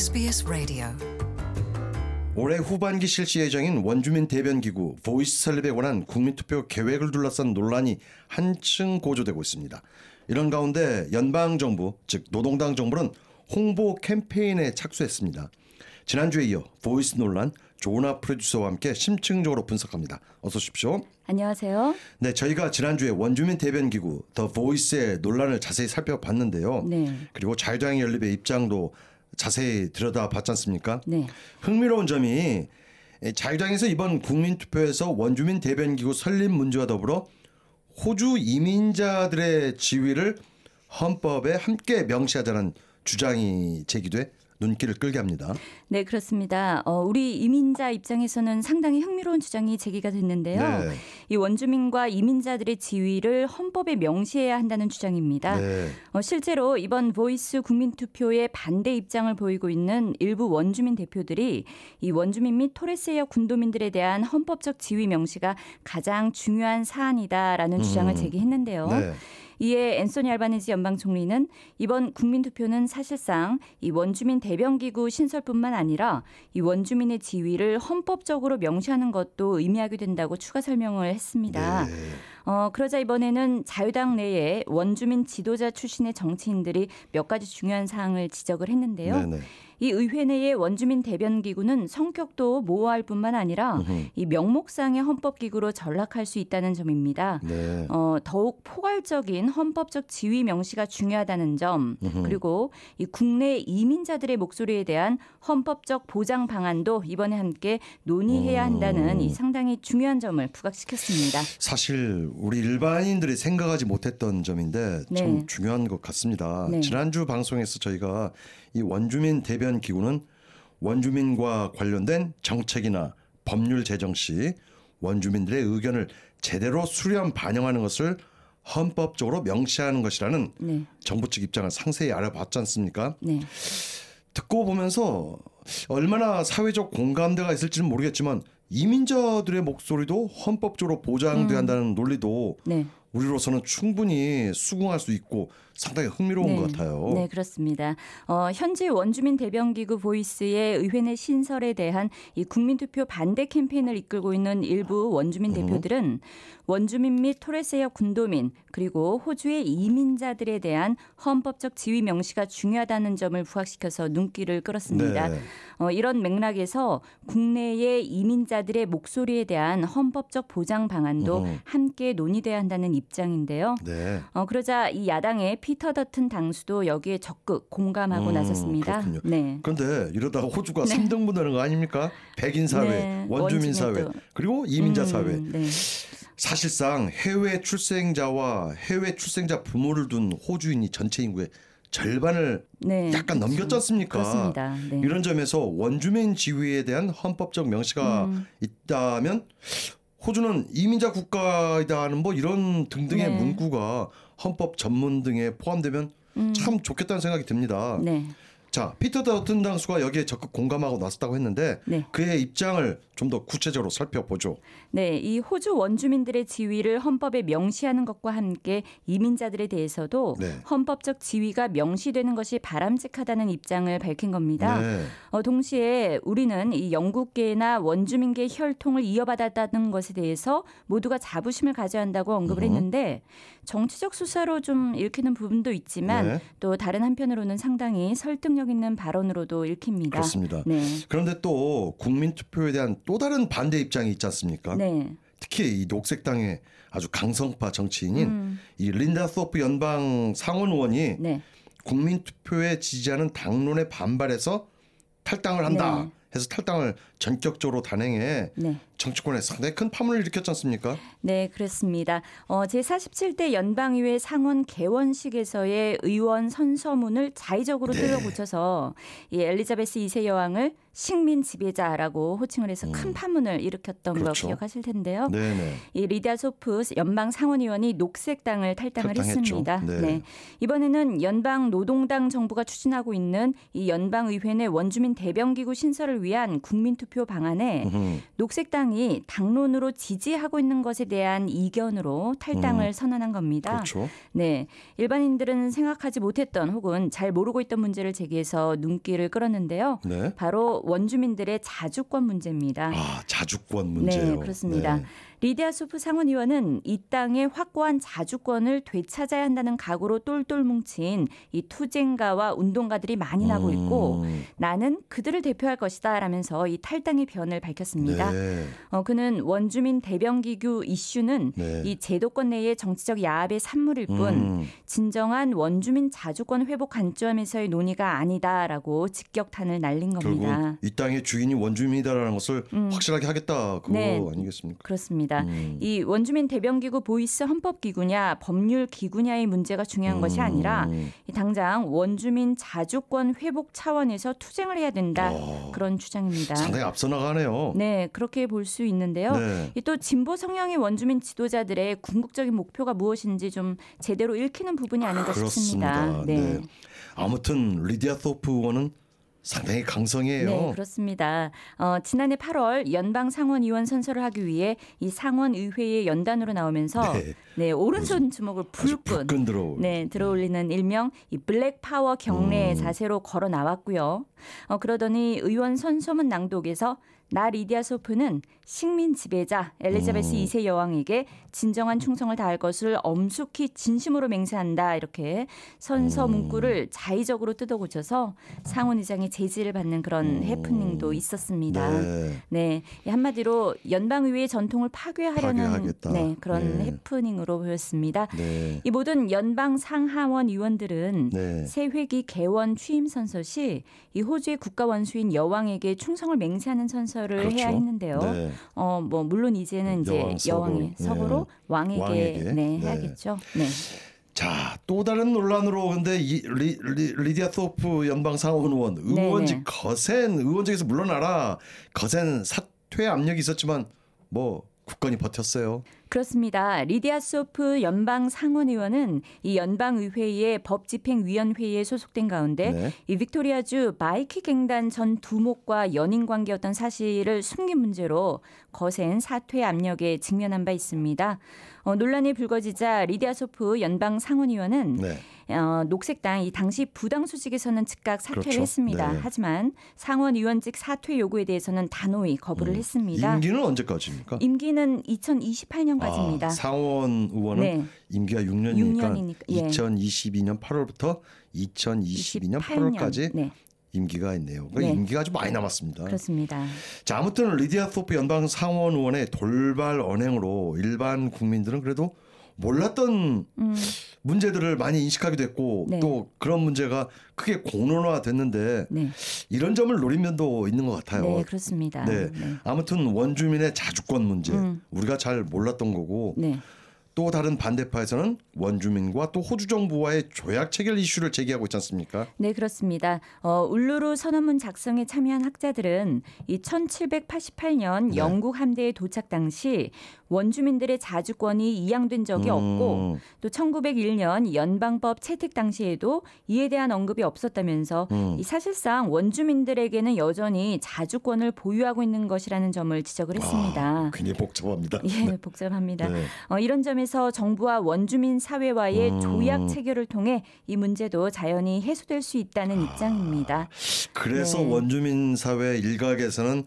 SBS Radio 올해 후반기 실시 예정인 원주민 대변 기구 Voice 설립에 관한 국민투표 계획을 둘러싼 논란이 한층 고조되고 있습니다. 이런 가운데 연방 정부 즉 노동당 정부는 홍보 캠페인에 착수했습니다. 지난주에 이어 Voice 논란 조나 프로듀서와 함께 심층적으로 분석합니다. 어서 오십시오. 안녕하세요. 네, 저희가 지난주에 원주민 대변 기구 the Voice의 논란을 자세히 살펴봤는데요. 네. 그리고 자유당 연립의 입장도 자세히 들여다봤지 않습니까? 네. 흥미로운 점이 자유당에서 이번 국민투표에서 원주민 대변기구 설립 문제와 더불어 호주 이민자들의 지위를 헌법에 함께 명시하자는 주장이 제기돼 눈길을 끌게 합니다. 네, 그렇습니다. 어, 우리 이민자 입장에서는 상당히 흥미로운 주장이 제기가 됐는데요. 네. 이 원주민과 이민자들의 지위를 헌법에 명시해야 한다는 주장입니다. 네. 어, 실제로 이번 Voice 국민투표에 반대 입장을 보이고 있는 일부 원주민 대표들이 이 원주민 및 토레스해역 군도민들에 대한 헌법적 지위 명시가 가장 중요한 사안이다라는 주장을 제기했는데요. 음. 네. 이에 앤소니 알바니지 연방 총리는 이번 국민 투표는 사실상 이 원주민 대변 기구 신설뿐만 아니라 이 원주민의 지위를 헌법적으로 명시하는 것도 의미하게 된다고 추가 설명을 했습니다. 네. 어, 그러자 이번에는 자유당 내에 원주민 지도자 출신의 정치인들이 몇 가지 중요한 사항을 지적을 했는데요. 네, 네. 이 의회 내의 원주민 대변 기구는 성격도 모호할 뿐만 아니라 이 명목상의 헌법 기구로 전락할 수 있다는 점입니다. 네. 어, 더욱 포괄적인 헌법적 지위 명시가 중요하다는 점, 그리고 이 국내 이민자들의 목소리에 대한 헌법적 보장 방안도 이번에 함께 논의해야 한다는 이 상당히 중요한 점을 부각시켰습니다. 사실 우리 일반인들이 생각하지 못했던 점인데 참 네. 중요한 것 같습니다. 네. 지난주 방송에서 저희가 이 원주민 대변 기구는 원주민과 관련된 정책이나 법률 제정 시 원주민들의 의견을 제대로 수렴 반영하는 것을 헌법적으로 명시하는 것이라는 네. 정부 측 입장을 상세히 알아봤지 않습니까? 네. 듣고 보면서 얼마나 사회적 공감대가 있을지는 모르겠지만 이민자들의 목소리도 헌법적으로 보장돼야 한다는 논리도 네. 우리로서는 충분히 수긍할 수 있고 상당히 흥미로운 것 같아요. 네, 그렇습니다. 어, 현재 원주민 대변기구 보이스의 의회 내 신설에 대한 이 국민투표 반대 캠페인을 이끌고 있는 일부 원주민 대표들은 원주민 및 토레스해역 군도민 그리고 호주의 이민자들에 대한 헌법적 지위 명시가 중요하다는 점을 부각시켜서 눈길을 끌었습니다. 네. 어, 이런 맥락에서 국내의 이민자들의 목소리에 대한 헌법적 보장 방안도 어허. 함께 논의돼야 한다는 입장인데요. 네. 어, 그러자 이 야당의 피터 더튼 당수도 여기에 적극 공감하고 음, 나섰습니다. 그렇군요. 네. 그런데 이러다가 호주가 삼 3등분 되는 거 아닙니까? 백인 사회, 네, 원주민 사회. 그리고 이민자 음, 사회. 네. 사실상 해외 출생자와 해외 출생자 부모를 둔 호주인이 전체 인구의 절반을 네, 약간 그렇죠. 넘겼지 않습니까? 그렇습니다. 네. 이런 점에서 원주민 지위에 대한 헌법적 명시가 음. 있다면 호주는 이민자 국가이다는 뭐 이런 등등의 네. 문구가 헌법 전문 등에 포함되면 참 좋겠다는 생각이 듭니다. 음. 네. 자, 피터 더튼 당수가 여기에 적극 공감하고 나섰다고 했는데 네. 그의 입장을 좀 더 구체적으로 살펴보죠. 네, 이 호주 원주민들의 지위를 헌법에 명시하는 것과 함께 이민자들에 대해서도 네. 헌법적 지위가 명시되는 것이 바람직하다는 입장을 밝힌 겁니다. 네. 어, 동시에 우리는 이 영국계나 원주민계 혈통을 이어받았다는 것에 대해서 모두가 자부심을 가져야 한다고 언급을 했는데 정치적 수사로 좀 읽히는 부분도 있지만 네. 또 다른 한편으로는 상당히 설득력 있는 발언으로도 읽힙니다. 그렇습니다. 네. 그런데 또 국민 투표에 대한 또 다른 반대 입장이 있지 않습니까? 네. 특히 이 녹색당의 아주 강성파 정치인인 이 린다 소프 연방 상원 의원이 음. 네. 국민 투표에 지지하는 당론에 반발해서 탈당을 한다. 네. 해서 탈당을 전격적으로 단행해 네. 정치권에 상당히 큰 파문을 일으켰지 않습니까? 네, 그렇습니다. 어, 제47대 연방의회 상원 개원식에서의 의원 선서문을 자의적으로 네. 틀어붙여서 이 엘리자베스 2세 여왕을 식민 지배자라고 호칭을 해서 큰 파문을 일으켰던 그렇죠. 거 기억하실 텐데요. 네네. 이 리디아 소프 연방 상원의원이 녹색당을 탈당을 탈당했죠. 했습니다. 네. 이번에는 연방 노동당 정부가 추진하고 있는 이 연방 의회 내 원주민 대변 기구 신설을 위한 국민 투표 방안에 음흠. 녹색당이 당론으로 지지하고 있는 것에 대한 이견으로 탈당을 선언한 겁니다. 음. 그렇죠. 네. 일반인들은 생각하지 못했던 혹은 잘 모르고 있던 문제를 제기해서 눈길을 끌었는데요. 네. 바로 원주민들의 자주권 문제입니다. 아 자주권 문제요. 네, 그렇습니다. 네. 리디아 소프 상원의원은 이 땅의 확고한 자주권을 되찾아야 한다는 각오로 똘똘 뭉친 이 투쟁가와 운동가들이 많이 나고 있고 음, 나는 그들을 대표할 것이다 라면서 이 탈당의 변을 밝혔습니다. 네. 어, 그는 원주민 대변기구 이슈는 네. 이 제도권 내의 정치적 야합의 산물일 뿐 음, 진정한 원주민 자주권 회복 관점에서의 논의가 아니다라고 직격탄을 날린 겁니다. 결국 이 땅의 주인이 원주민이다라는 것을 확실하게 하겠다 그거 네. 아니겠습니까? 그렇습니다. 음. 이 원주민 대변기구 Voice 헌법기구냐 법률 기구냐의 문제가 중요한 것이 아니라 음. 이 당장 원주민 자주권 회복 차원에서 투쟁을 해야 된다 어, 그런 주장입니다. 상당히 앞서 나가네요. 네, 그렇게 볼 수 있는데요. 네. 이 또 진보 성향의 원주민 지도자들의 궁극적인 목표가 무엇인지 좀 제대로 읽히는 부분이 아닌가 싶습니다. 그렇습니다. 네. 아무튼 리디아 소프 의원은 상당히 강성이에요. 네, 그렇습니다. 어, 지난해 8월 연방 상원 의원 선서를 하기 위해 이 상원 의회의 연단으로 나오면서 네. 네, 오른손 주먹을 불끈. 네, 들어올리는 일명 이 Black Power 경례의 음. 자세로 걸어 나왔고요. 어, 그러더니 의원 선서문 낭독에서 나 리디아 소프는 식민 지배자 엘리자베스 음. 2세 여왕에게 진정한 충성을 다할 것을 엄숙히 진심으로 맹세한다 이렇게 선서 음. 문구를 자의적으로 뜯어고쳐서 상원 의장의 제지를 받는 그런 해프닝도 있었습니다. 음. 네. 네, 이 한마디로 연방의회의 전통을 파괴하려는 파괴하겠다. 네, 그런 네. 해프닝으로 보였습니다. 네. 이 모든 연방 상하원 의원들은 네. 새 회기 개원 취임 선서 시 이 호주의 국가 원수인 여왕에게 충성을 맹세하는 선서 를 그렇죠. 해야 했는데요. 네. 어, 뭐 물론 이제는 이제 여왕 서거. 여왕의 네. 왕에게, 왕에게. 네, 네. 해야겠죠. 네. 자, 또 다른 논란으로 근데 이 리, 리, 디아 소프 연방 상원 의원 의원직 네네. 거센 의원직에서 물러나라 거센 사퇴 압력이 있었지만 뭐 굳건히 버텼어요. 그렇습니다. 리디아 소프 연방 상원 의원은 이 연방 의회의 법 집행 위원회에 소속된 가운데 네. 이 빅토리아주 bikie 갱단 전 두목과 연인 관계였던 사실을 숨긴 문제로 거센 사퇴 압력에 직면한 바 있습니다. 어, 논란이 불거지자 리디아 소프 연방 상원 의원은 네. 어, 녹색당 이 당시 부당 수직에서는 즉각 사퇴를 그렇죠. 했습니다. 네. 하지만 상원 의원직 사퇴 요구에 대해서는 단호히 거부를 했습니다. 음. 임기는 언제까지입니까? 임기는 2028년까지입니다. 아, 상원 의원은 네. 임기가 6년이니까, 6년이니까, 예. 2022년 8월부터 2022년 28년. 8월까지 네, 임기가 있네요. 그러니까 네. 임기가 아주 많이 남았습니다. 그렇습니다. 자, 아무튼 리디아 소프 연방 상원 의원의 돌발 언행으로 일반 국민들은 그래도 몰랐던 음, 문제들을 많이 인식하게 됐고 네. 또 그런 문제가 크게 공론화 됐는데 네, 이런 점을 노린 면도 있는 것 같아요. 네, 그렇습니다. 네. 네, 아무튼 원주민의 자주권 문제 음. 우리가 잘 몰랐던 거고 네, 또 다른 반대파에서는 원주민과 또 호주 정부와의 조약 체결 이슈를 제기하고 있지 않습니까? 네, 그렇습니다. 어, 울루루 선언문 작성에 참여한 학자들은 이 1788년 네. 영국 함대에 도착 당시 원주민들의 자주권이 이양된 적이 없고 음, 또 1901년 연방법 채택 당시에도 이에 대한 언급이 없었다면서 음. 이 사실상 원주민들에게는 여전히 자주권을 보유하고 있는 것이라는 점을 지적을 했습니다. 아, 굉장히 복잡합니다. 예, 복잡합니다. 네. 어, 이런 점 에서 정부와 원주민 사회와의 음. 조약 체결을 통해 이 문제도 자연히 해소될 수 있다는 입장입니다. 그래서 네. 원주민 사회 일각에서는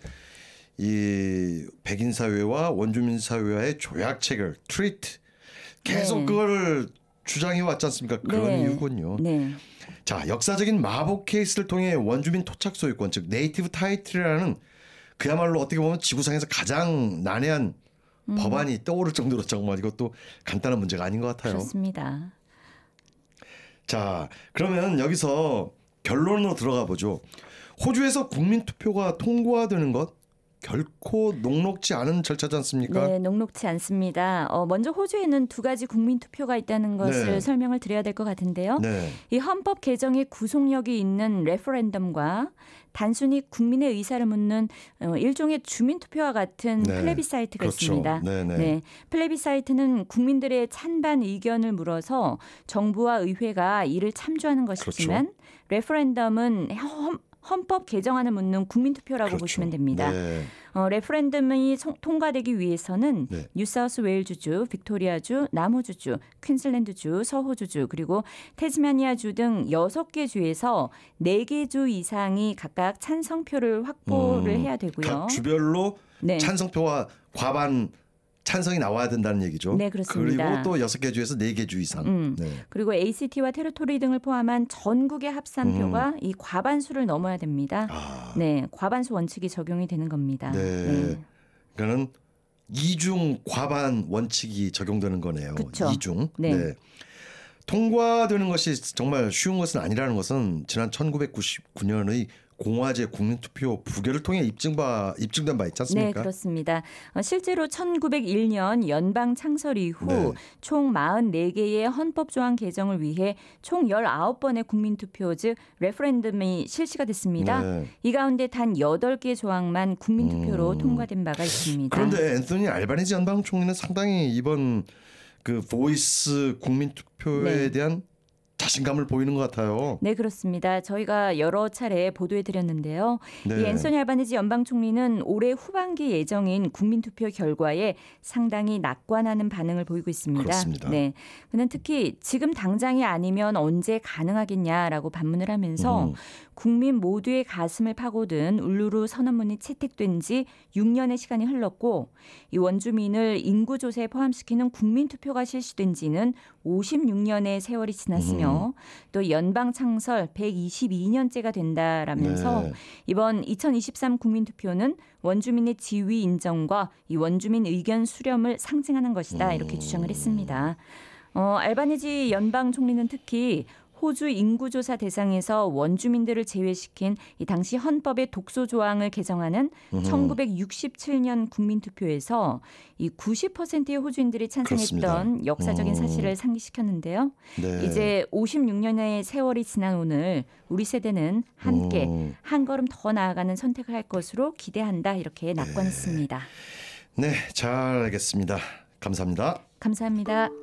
이 백인 사회와 원주민 사회와의 조약 체결 treaty 계속 네. 그걸 주장해 왔지 않습니까? 그런 네. 이유군요. 네, 자, 역사적인 Mabo case를 통해 원주민 토착 소유권 즉 Native Title이라는 그야말로 어떻게 보면 지구상에서 가장 난해한 음. 법안이 떠오를 정도로 정말 이것도 간단한 문제가 아닌 것 같아요. 그렇습니다. 자, 그러면 여기서 결론으로 들어가 보죠. 호주에서 국민 투표가 통과되는 것 결코 녹록지 않은 절차지 않습니까? 네, 녹록지 않습니다. 어, 먼저 호주에는 두 가지 국민 투표가 있다는 것을 네. 설명을 드려야 될 것 같은데요. 네. 이 헌법 개정에 구속력이 있는 referendum과 단순히 국민의 의사를 묻는 어, 일종의 주민 투표와 같은 네. plebiscite가 그렇죠. 있습니다. 네, 네. plebiscite는 국민들의 찬반 의견을 물어서 정부와 의회가 이를 참조하는 것이지만 그렇죠. referendum은 헌, 헌법 개정안을 묻는 국민 투표라고 그렇죠. 보시면 됩니다. 네. 어, referendum이 송- 통과되기 위해서는 네. 뉴사우스 웨일즈주, 빅토리아주, 남호주주, 퀸슬랜드주, 서호주주 그리고 테즈마니아주 등 여섯 개 주에서 네 개 주 이상이 각각 찬성표를 확보를 음, 해야 되고요. 각 주별로 네. 찬성표와 과반 찬성이 나와야 된다는 얘기죠. 네, 그렇습니다. 그리고 또 여섯 개 주에서 네 개 주 이상. 음. 네. 그리고 ACT와 테리토리 등을 포함한 전국의 합산표가 이 과반수를 넘어야 됩니다. 음. 아, 네, 과반수 원칙이 적용이 되는 겁니다. 네. 그러니까는 이중 과반 원칙이 적용되는 거네요. 그쵸. 이중. 네. 통과되는 것이 정말 쉬운 것은 아니라는 것은 지난 1999년의 공화제 국민투표 부결을 통해 입증바 입증된 바 있지 네, 않습니까? 그렇습니다. 어, 실제로 1901년 연방 창설 이후 네. 총 44개의 헌법 조항 개정을 위해 총 19번의 국민 투표 즉 referendum이 실시가 됐습니다. 네. 이 가운데 단 8개 조항만 국민 투표로 음. 통과된 바가 있습니다. 그런데 앤소니 알바니지 연방 총리는 상당히 이번 그 Voice 국민투표에 네. 대한 자신감을 보이는 것 같아요. 네, 그렇습니다. 저희가 여러 차례 보도해 드렸는데요. 네. 이 앤소니 알바니지 연방 총리는 올해 후반기 예정인 국민 투표 결과에 상당히 낙관하는 반응을 보이고 있습니다. 그렇습니다. 네. 그는 특히 지금 당장이 아니면 언제 가능하겠냐라고 반문을 하면서 음. 국민 모두의 가슴을 파고든 울루루 선언문이 채택된 지 6년의 시간이 흘렀고 이 원주민을 인구 조사에 포함시키는 국민 투표가 실시된 지는 56년의 세월이 지났으며 음. 또 연방 창설 122년째가 된다라면서 네. 이번 2023 국민 투표는 원주민의 지위 인정과 이 원주민 의견 수렴을 상징하는 것이다 이렇게 주장을 했습니다. 어, 알바니지 연방 총리는 특히 호주 인구조사 대상에서 원주민들을 제외시킨 이 당시 헌법의 독소 조항을 개정하는 1967년 국민투표에서 이 90%의 호주인들이 찬성했던 그렇습니다. 역사적인 어. 사실을 상기시켰는데요. 네. 이제 56년의 세월이 지난 오늘 우리 세대는 함께 음. 한 걸음 더 나아가는 선택을 할 것으로 기대한다 이렇게 낙관했습니다. 네, 잘 알겠습니다. 감사합니다. 감사합니다.